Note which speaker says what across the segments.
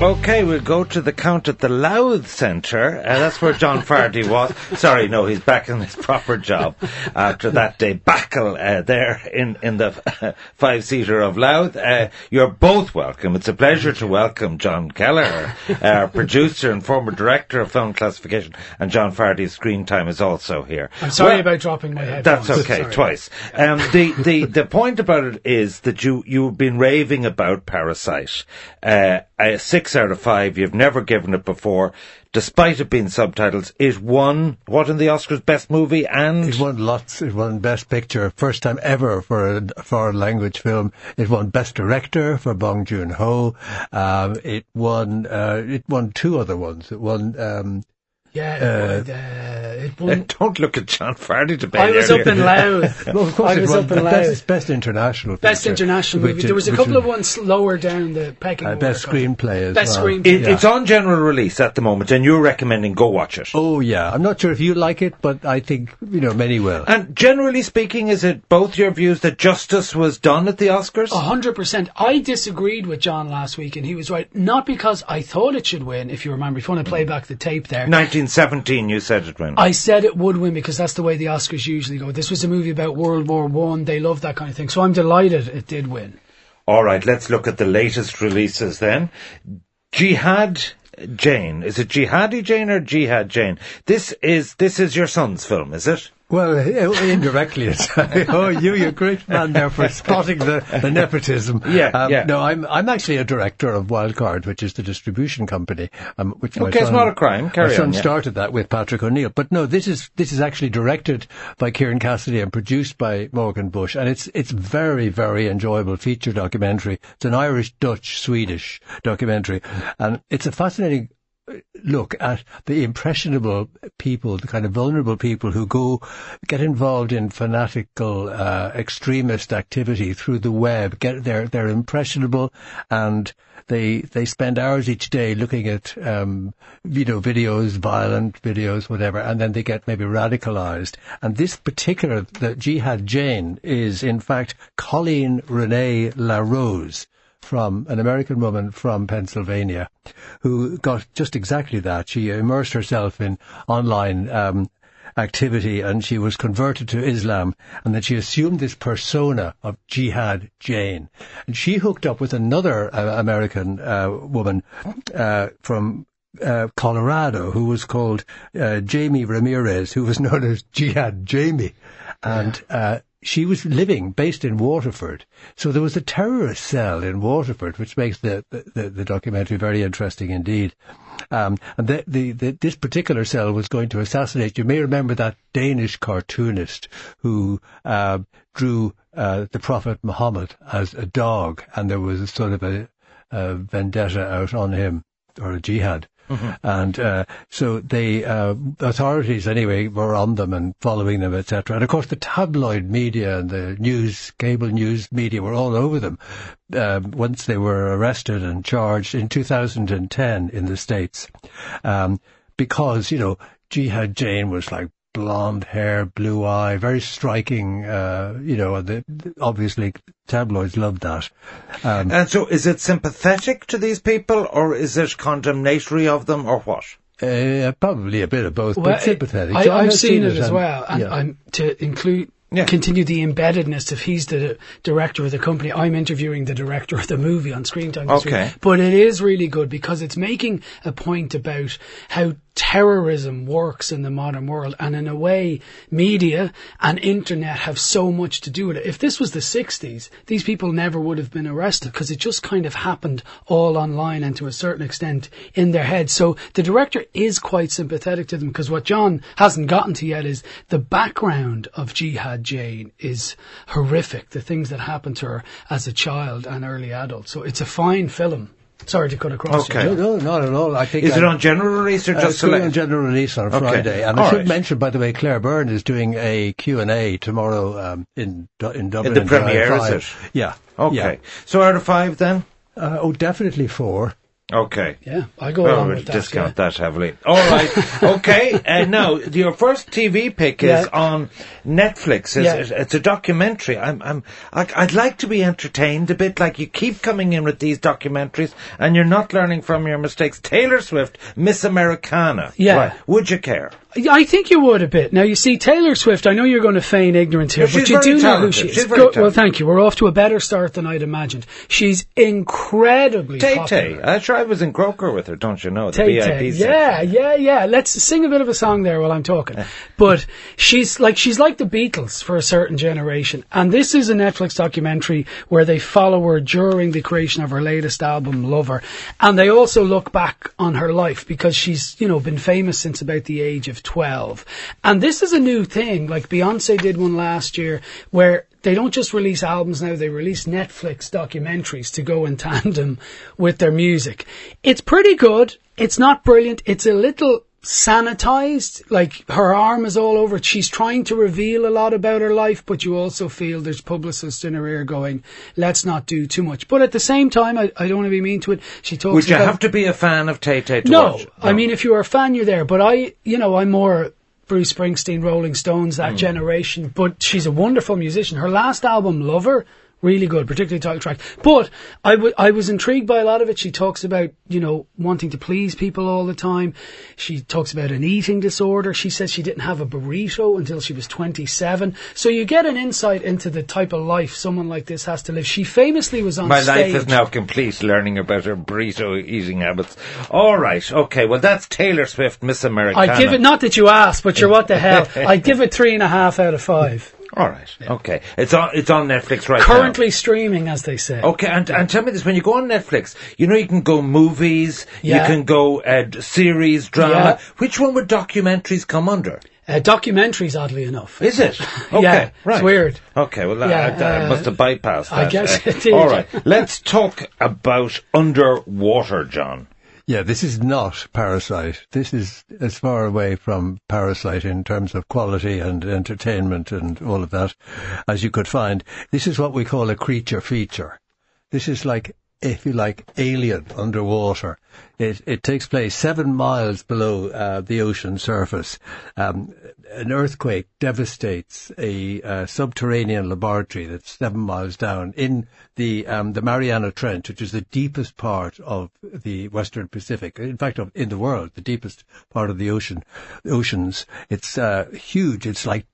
Speaker 1: Okay, we'll go to the count at the Louth Centre. Uh, that's where John Fardy was. Sorry, no, he's back in his proper job after that debacle uh, there in, in the five-seater of Louth. Uh, you're both welcome. It's a pleasure to welcome John Kelleher, our producer and former director of film classification, and John Fardy's screen time is also here.
Speaker 2: I'm sorry well, about dropping my head.
Speaker 1: That's okay, sorry. twice. Um, the, the, the point about it is that you, you've been raving about Parasite. Uh, uh, six out of five. You've never given it before, despite it being subtitles. It won what in the Oscars? Best movie and
Speaker 3: it won lots. It won Best Picture, first time ever for a foreign language film. It won Best Director for Bong Joon Ho. Um, it won. Uh, it won two other ones. It won. Um,
Speaker 2: yeah, uh, uh, it won.
Speaker 1: Don't look at John Fardy to
Speaker 2: I was up in Louth. well, of course, I was up in Louth.
Speaker 3: Best, best international.
Speaker 2: Best international movie. There was a couple of ones lower down the pecking uh,
Speaker 3: order. Best screenplay as
Speaker 2: best
Speaker 3: well.
Speaker 2: Screenplay.
Speaker 1: It, yeah. It's on general release at the moment, and you're recommending go watch it.
Speaker 3: Oh yeah, I'm not sure if you like it, but I think you know many will.
Speaker 1: And generally speaking, is it both your views that justice was done at the Oscars?
Speaker 2: A hundred percent. I disagreed with John last week, and he was right. Not because I thought it should win. If you remember, if you want to play back the tape there,
Speaker 1: 1917. You said it win.
Speaker 2: I said it would win because that's the way the Oscars usually go. This was a movie about World War One. They love that kind of thing. So I'm delighted it did win.
Speaker 1: All right, let's look at the latest releases then. Jihad Jane. Is it Jihadi Jane or Jihad Jane? This is this is your son's film, is it?
Speaker 3: Well, indirectly, it's, oh, you, you're a great man there for spotting the, the nepotism.
Speaker 1: Yeah, um, yeah.
Speaker 3: No, I'm, I'm actually a director of Wildcard, which is the distribution company, um, which
Speaker 1: okay,
Speaker 3: son,
Speaker 1: it's not a crime. Carry
Speaker 3: my son
Speaker 1: on, yeah.
Speaker 3: started that with Patrick O'Neill. But no, this is, this is actually directed by Ciaran Cassidy and produced by Morgan Bushe. And it's, it's very, very enjoyable feature documentary. It's an Irish, Dutch, Swedish documentary. And it's a fascinating look at the impressionable people, the kind of vulnerable people who go get involved in fanatical uh, extremist activity through the web. Get they're they're impressionable and they they spend hours each day looking at um, you know videos, violent videos, whatever, and then they get maybe radicalized. And this particular the Jihad Jane is in fact Colleen Renee LaRose from an American woman from Pennsylvania who got just exactly that. She immersed herself in online um, activity and she was converted to Islam and then she assumed this persona of Jihad Jane. And she hooked up with another uh, American uh, woman uh, from uh, Colorado who was called uh, Jamie Ramirez, who was known as Jihad Jamie. And uh, she was living based in Waterford. So there was a terrorist cell in Waterford, which makes the, the, the documentary very interesting indeed. Um, and the, the, the, this particular cell was going to assassinate. You may remember that Danish cartoonist who uh, drew uh, the Prophet Muhammad as a dog, and there was a sort of a, a vendetta out on him, or a jihad. Mm-hmm. And uh, so the uh, authorities, anyway, were on them and following them, etc. And of course, the tabloid media and the news, cable news media were all over them um, once they were arrested and charged in 2010 in the States. Um, because, you know, Jihad Jane was like blonde hair, blue eye, very striking. Uh, you know, the, the, obviously tabloids love that.
Speaker 1: Um, and so, is it sympathetic to these people, or is it condemnatory of them, or what?
Speaker 3: Uh, probably a bit of both, well, but sympathetic.
Speaker 2: I, have seen, seen, it, as well, and yeah. I'm to include yeah. continue the embeddedness if he's the director of the company. I'm interviewing the director of the movie on Screen Time.
Speaker 1: Okay.
Speaker 2: But it is really good because it's making a point about how terrorism works in the modern world. And in a way, media and internet have so much to do with it. If this was the 60s, these people never would have been arrested because it just kind of happened all online and to a certain extent in their head. So the director is quite sympathetic to them because what John hasn't gotten to yet is the background of Jihad Jane is horrific. The things that happened to her as a child and early adult. So it's a fine film. Sorry to cut across.
Speaker 1: Okay.
Speaker 3: You. No, no, not at all. I think
Speaker 1: is I, it on general release or uh, just
Speaker 3: uh, on general release on okay. Friday? And all I should right. mention, by the way, Claire Byrne is doing a Q and A tomorrow um, in in Dublin.
Speaker 1: In the premiere, is it?
Speaker 3: Yeah.
Speaker 1: Okay.
Speaker 3: Yeah.
Speaker 1: So out of five, then?
Speaker 3: Uh, oh, definitely four.
Speaker 1: Okay.
Speaker 2: Yeah, I go
Speaker 1: Oh,
Speaker 2: along
Speaker 1: we'll
Speaker 2: with that.
Speaker 1: discount
Speaker 2: yeah.
Speaker 1: that heavily. All right. okay. Uh, and now your first TV pick is
Speaker 2: Yeah.
Speaker 1: on Netflix. It's,
Speaker 2: Yeah.
Speaker 1: it's a documentary. I'm, I'm, I, I'd like to be entertained a bit. Like you keep coming in with these documentaries, and you're not learning from your mistakes. Taylor Swift, Miss Americana.
Speaker 2: Yeah.
Speaker 1: Right. Would you care?
Speaker 2: I think you would a bit. Now you see Taylor Swift. I know you're going to feign ignorance here,
Speaker 1: No,
Speaker 2: but you do know who she is.
Speaker 1: She's very
Speaker 2: Go- well, thank you. We're off to a better start than I'd imagined. She's incredibly
Speaker 1: Tay. Tay. I'm sure I was in Croker with her, don't you know? The
Speaker 2: Tay
Speaker 1: VIP
Speaker 2: Tay. Yeah, yeah, yeah. Let's sing a bit of a song there while I'm talking. but she's like she's like the Beatles for a certain generation. And this is a Netflix documentary where they follow her during the creation of her latest album, Lover. And they also look back on her life because she's, you know, been famous since about the age of 12. And this is a new thing. Like Beyonce did one last year where they don't just release albums now, they release Netflix documentaries to go in tandem with their music. It's pretty good. It's not brilliant. It's a little sanitized. Like her arm is all over. She's trying to reveal a lot about her life, but you also feel there's publicists in her ear going, let's not do too much. But at the same time, I, I don't want to be mean to it. She talks
Speaker 1: Would you
Speaker 2: about
Speaker 1: have to be a fan of Tay Tay
Speaker 2: no,
Speaker 1: watch?
Speaker 2: I mean, if you're a fan, you're there. But I, you know, I'm more Bruce Springsteen, Rolling Stones, that hmm. generation. But she's a wonderful musician. Her last album, Lover, really good, particularly title track. But I, w- I was intrigued by a lot of it. She talks about, you know, wanting to please people all the time. She talks about an eating disorder. She says she didn't have a burrito until she was 27. So you get an insight into the type of life someone like this has to live. She famously was on
Speaker 1: My
Speaker 2: stage.
Speaker 1: life is now complete learning about her burrito eating habits. All right, okay. Well, that's Taylor Swift, Miss America.
Speaker 2: I give it not that you asked, but you're what the hell. I give it three and a half out of five.
Speaker 1: All right, okay. It's on. It's on Netflix right now.
Speaker 2: Currently streaming, as they say.
Speaker 1: Okay, and, and tell me this: when you go on Netflix, you know you can go movies,
Speaker 2: Yeah.
Speaker 1: you can go uh, series, drama.
Speaker 2: Yeah.
Speaker 1: Which one would documentaries come under?
Speaker 2: Uh, documentaries, oddly enough.
Speaker 1: Is it? Okay,
Speaker 2: Yeah, it's
Speaker 1: right.
Speaker 2: weird.
Speaker 1: Okay, well, I,
Speaker 2: Yeah,
Speaker 1: I, I
Speaker 2: uh,
Speaker 1: must have bypassed
Speaker 2: I guess
Speaker 1: Uh,
Speaker 2: it did.
Speaker 1: All right, let's talk about underwater, John.
Speaker 3: Yeah, this is not Parasite. This is as far away from Parasite in terms of quality and entertainment and all of that as you could find. This is what we call a creature feature. This is like, if you like, alien underwater. It, it takes place seven miles below uh, the ocean surface. Um, an earthquake devastates a uh, subterranean laboratory that's seven miles down in the um, the Mariana Trench, which is the deepest part of the Western Pacific. In fact, in the world, the deepest part of the ocean oceans. It's uh, huge. It's like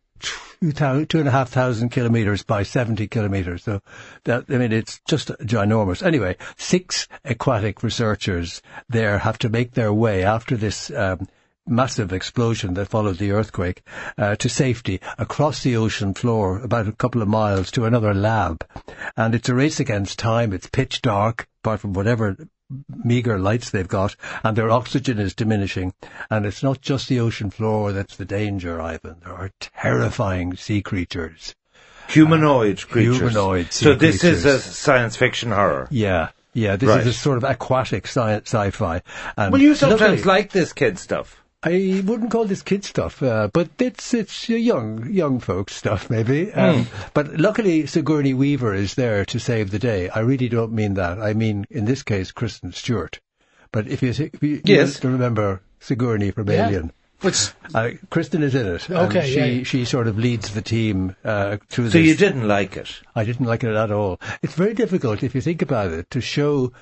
Speaker 3: two two and a half thousand kilometers by 70 kilometers. So that, I mean, it's just ginormous. Anyway, six aquatic researchers there have to make their way after this, um, massive explosion that followed the earthquake uh, to safety across the ocean floor about a couple of miles to another lab and it's a race against time it's pitch dark apart from whatever meager lights they've got, and their oxygen is diminishing. And it's not just the ocean floor that's the danger, Ivan. There are terrifying sea creatures.
Speaker 1: Humanoid uh, creatures.
Speaker 3: humanoid sea
Speaker 1: So this is a science fiction horror.
Speaker 3: Yeah, yeah. This
Speaker 1: Right.
Speaker 3: is a sort of aquatic sci- sci-fi. And
Speaker 1: Well, you sometimes
Speaker 3: luckily-
Speaker 1: like this kid stuff.
Speaker 3: I wouldn't call this kid stuff, uh, but it's it's young young folks stuff maybe.
Speaker 1: Hmm.
Speaker 3: Um, But luckily, Sigourney Weaver is there to save the day. I really don't mean that. I mean in this case, Kristen Stewart. But if you, if you,
Speaker 1: Yes.
Speaker 3: you remember Sigourney from
Speaker 2: Yeah.
Speaker 3: Alien.
Speaker 2: Which,
Speaker 3: Uh, Kristen is in it. and
Speaker 2: Okay,
Speaker 3: she
Speaker 2: yeah.
Speaker 3: she sort of leads the team uh, through
Speaker 1: So
Speaker 3: this.
Speaker 1: you didn't like it.
Speaker 3: I didn't like it at all. It's very difficult if you think about it to show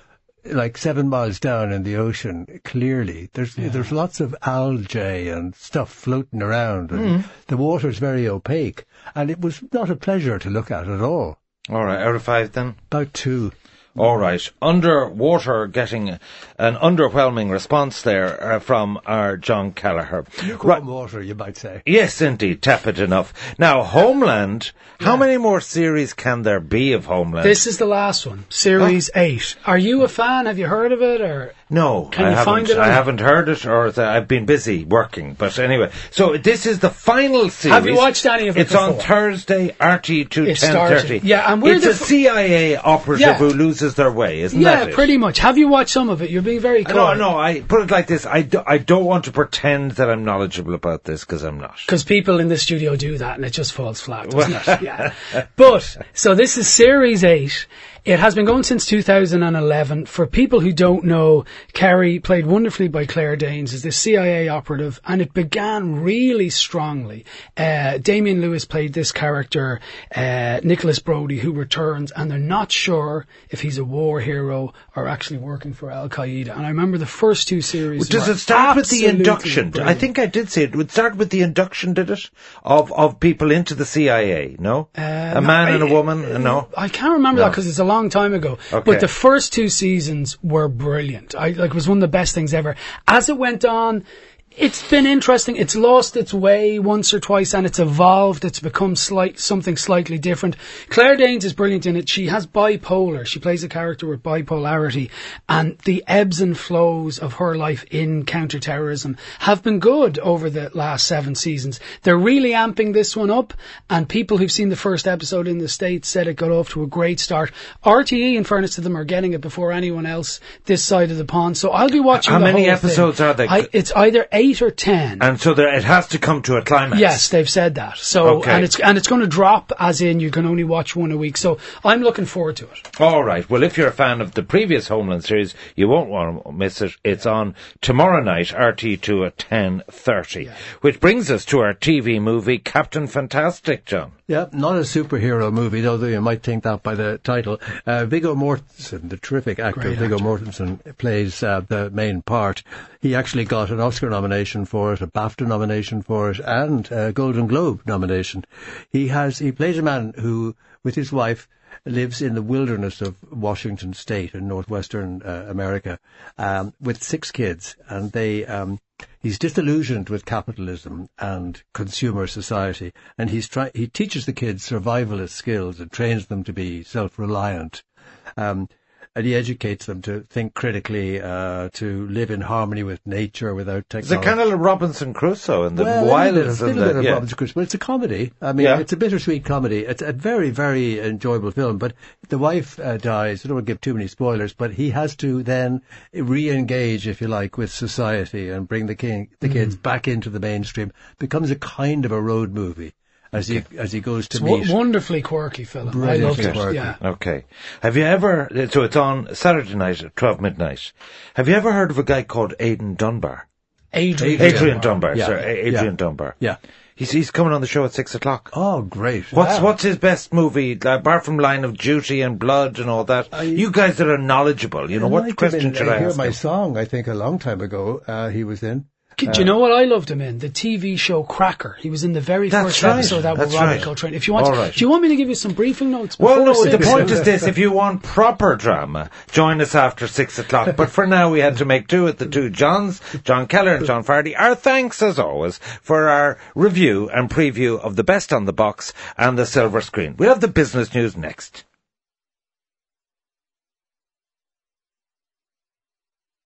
Speaker 3: like seven miles down in the ocean clearly. There's there's lots of algae and stuff floating around, and hmm. the water's very opaque, and it was not a pleasure to look at at all.
Speaker 1: All right, out of five then.
Speaker 3: About two.
Speaker 1: All right, underwater getting an underwhelming response there uh, from our John Kelleher.
Speaker 3: Lukewarm water, you might say.
Speaker 1: Yes, indeed, tepid enough. Now, Homeland. How many more series can there be of Homeland?
Speaker 2: this is the last one, Series 8. Are you a fan? Have you heard of it? Or
Speaker 1: No,
Speaker 2: Can
Speaker 1: I
Speaker 2: you
Speaker 1: haven't.
Speaker 2: find it
Speaker 1: I
Speaker 2: on-
Speaker 1: haven't heard it, or th- I've been busy working. But anyway, so this is the final series.
Speaker 2: Have you watched any of it
Speaker 1: It's on
Speaker 2: before?
Speaker 1: Thursday, RT to
Speaker 2: It
Speaker 1: ten
Speaker 2: started.
Speaker 1: thirty.
Speaker 2: Yeah, and we're
Speaker 1: it's
Speaker 2: the
Speaker 1: a
Speaker 2: f-
Speaker 1: CIA operative
Speaker 2: Yeah.
Speaker 1: who loses their way, isn't it?
Speaker 2: yeah,
Speaker 1: that it?
Speaker 2: pretty much. Have you watched some of it? You're being very
Speaker 1: No,
Speaker 2: quiet.
Speaker 1: no. I put it like this: I, do, I don't want to pretend that I'm knowledgeable about this because I'm not.
Speaker 2: Because people in the studio do that and it just falls flat, doesn't it? Yeah. But, so this is Series 8. It has been going since 2011. For people who don't know, Carrie, played wonderfully by Claire Danes, is the CIA operative, and it began really strongly. Uh, Damian Lewis played this character, uh, Nicholas Brody, who returns, and they're not sure if he's a war hero or actually working for Al Qaeda. And I remember the first two series.
Speaker 1: Does it start with the induction? I think I did see it. It would start with the induction, did it? Of of people into the CIA, no? a man and a woman, uh, no?
Speaker 2: I can't remember that because it's a long time ago.
Speaker 1: Okay.
Speaker 2: But the first two seasons were brilliant. I like it was one of the best things ever. As it went on, it's been interesting. It's lost its way once or twice, and it's evolved. It's become slight something slightly different. Claire Danes is brilliant in it. She has bipolar. She plays a character with bipolarity, and the ebbs and flows of her life in counterterrorism have been good over the last seven seasons. They're really amping this one up, and people who've seen the first episode in the States said it got off to a great start. RTE, in fairness to them, are getting it before anyone else this side of the pond, so I'll be watching
Speaker 1: How many
Speaker 2: whole thing.
Speaker 1: episodes are there?
Speaker 2: I, it's either eight or ten.
Speaker 1: And so there, it has to come to a climax.
Speaker 2: Yes, they've said that. So
Speaker 1: Okay.
Speaker 2: and it's and it's going to drop as in you can only watch one a week. So I'm looking forward to it.
Speaker 1: All right. Well, if you're a fan of the previous Homeland series, you won't want to miss it. It's on tomorrow night, RT2 at 10.30. Which brings us to our TV movie, Captain Fantastic, John.
Speaker 3: Yeah, not a superhero movie, although you might think that by the title. Uh, Viggo Mortensen, the terrific actor
Speaker 2: Great
Speaker 3: Viggo. Mortensen, plays uh, the main part. He actually got an Oscar nomination for it, a BAFTA nomination for it, and a Golden Globe nomination. He has he plays a man who, with his wife, lives in the wilderness of Washington State in northwestern uh, America um, with six kids, and they. Um, He's disillusioned with capitalism and consumer society, and he's try- he teaches the kids survivalist skills and trains them to be self-reliant. Um, and he educates them to think critically, uh, to live in harmony with nature without
Speaker 1: It's
Speaker 3: technology.
Speaker 1: a kind of like Robinson Crusoe and the
Speaker 3: Well, a
Speaker 1: wilds
Speaker 3: little bit, a little bit of
Speaker 1: yeah.
Speaker 3: Robinson Crusoe, but it's a comedy. I mean,
Speaker 1: Yeah.
Speaker 3: it's a bittersweet comedy. It's a very, very enjoyable film. But the wife uh, dies. I don't want to give too many spoilers, but he has to then re-engage, if you like, with society and bring the king, the
Speaker 1: Mm.
Speaker 3: kids back into the mainstream. Becomes a kind of a road movie as he as he goes to
Speaker 2: It's
Speaker 3: meet.
Speaker 2: w- wonderfully quirky film. I
Speaker 3: Brilliant
Speaker 2: loved it.
Speaker 3: quirky.
Speaker 2: Yeah.
Speaker 1: Okay. Have you ever, so it's on Saturday night at 12 midnight. Have you ever heard of a guy called Aidan Dunbar?
Speaker 2: Adrian.
Speaker 1: Adrian Dunbar,
Speaker 3: Yeah.
Speaker 1: sir. Adrian
Speaker 3: Yeah.
Speaker 1: Dunbar.
Speaker 3: Yeah.
Speaker 1: He's, he's coming on the show at six o'clock.
Speaker 3: Oh, great!
Speaker 1: What's
Speaker 3: Wow.
Speaker 1: what's his best movie uh, apart from Line of Duty and Blood and all that? you guys that are knowledgeable, you know
Speaker 3: I
Speaker 1: what
Speaker 3: liked him
Speaker 1: question
Speaker 3: in,
Speaker 1: should
Speaker 3: uh,
Speaker 1: I
Speaker 3: Hear
Speaker 1: ask?
Speaker 3: My
Speaker 1: him?
Speaker 3: Song, I think a long time ago, uh, he was in.
Speaker 2: Do you uh, know what I loved him in? The TV show Cracker. He was in the very first
Speaker 1: right,
Speaker 2: episode that with
Speaker 1: that's
Speaker 2: Robbie
Speaker 1: right.
Speaker 2: Coltrane. If you want,
Speaker 1: All right.
Speaker 2: do you want me to give you some briefing notes?
Speaker 1: Well, no, the point is this. If you want proper drama, join us after six o'clock. But for now, we had to make do with the two Johns, John Kelleher and John Fardy. Our thanks, as always, for our review and preview of the best on the box and the silver screen. We'll have the business news next.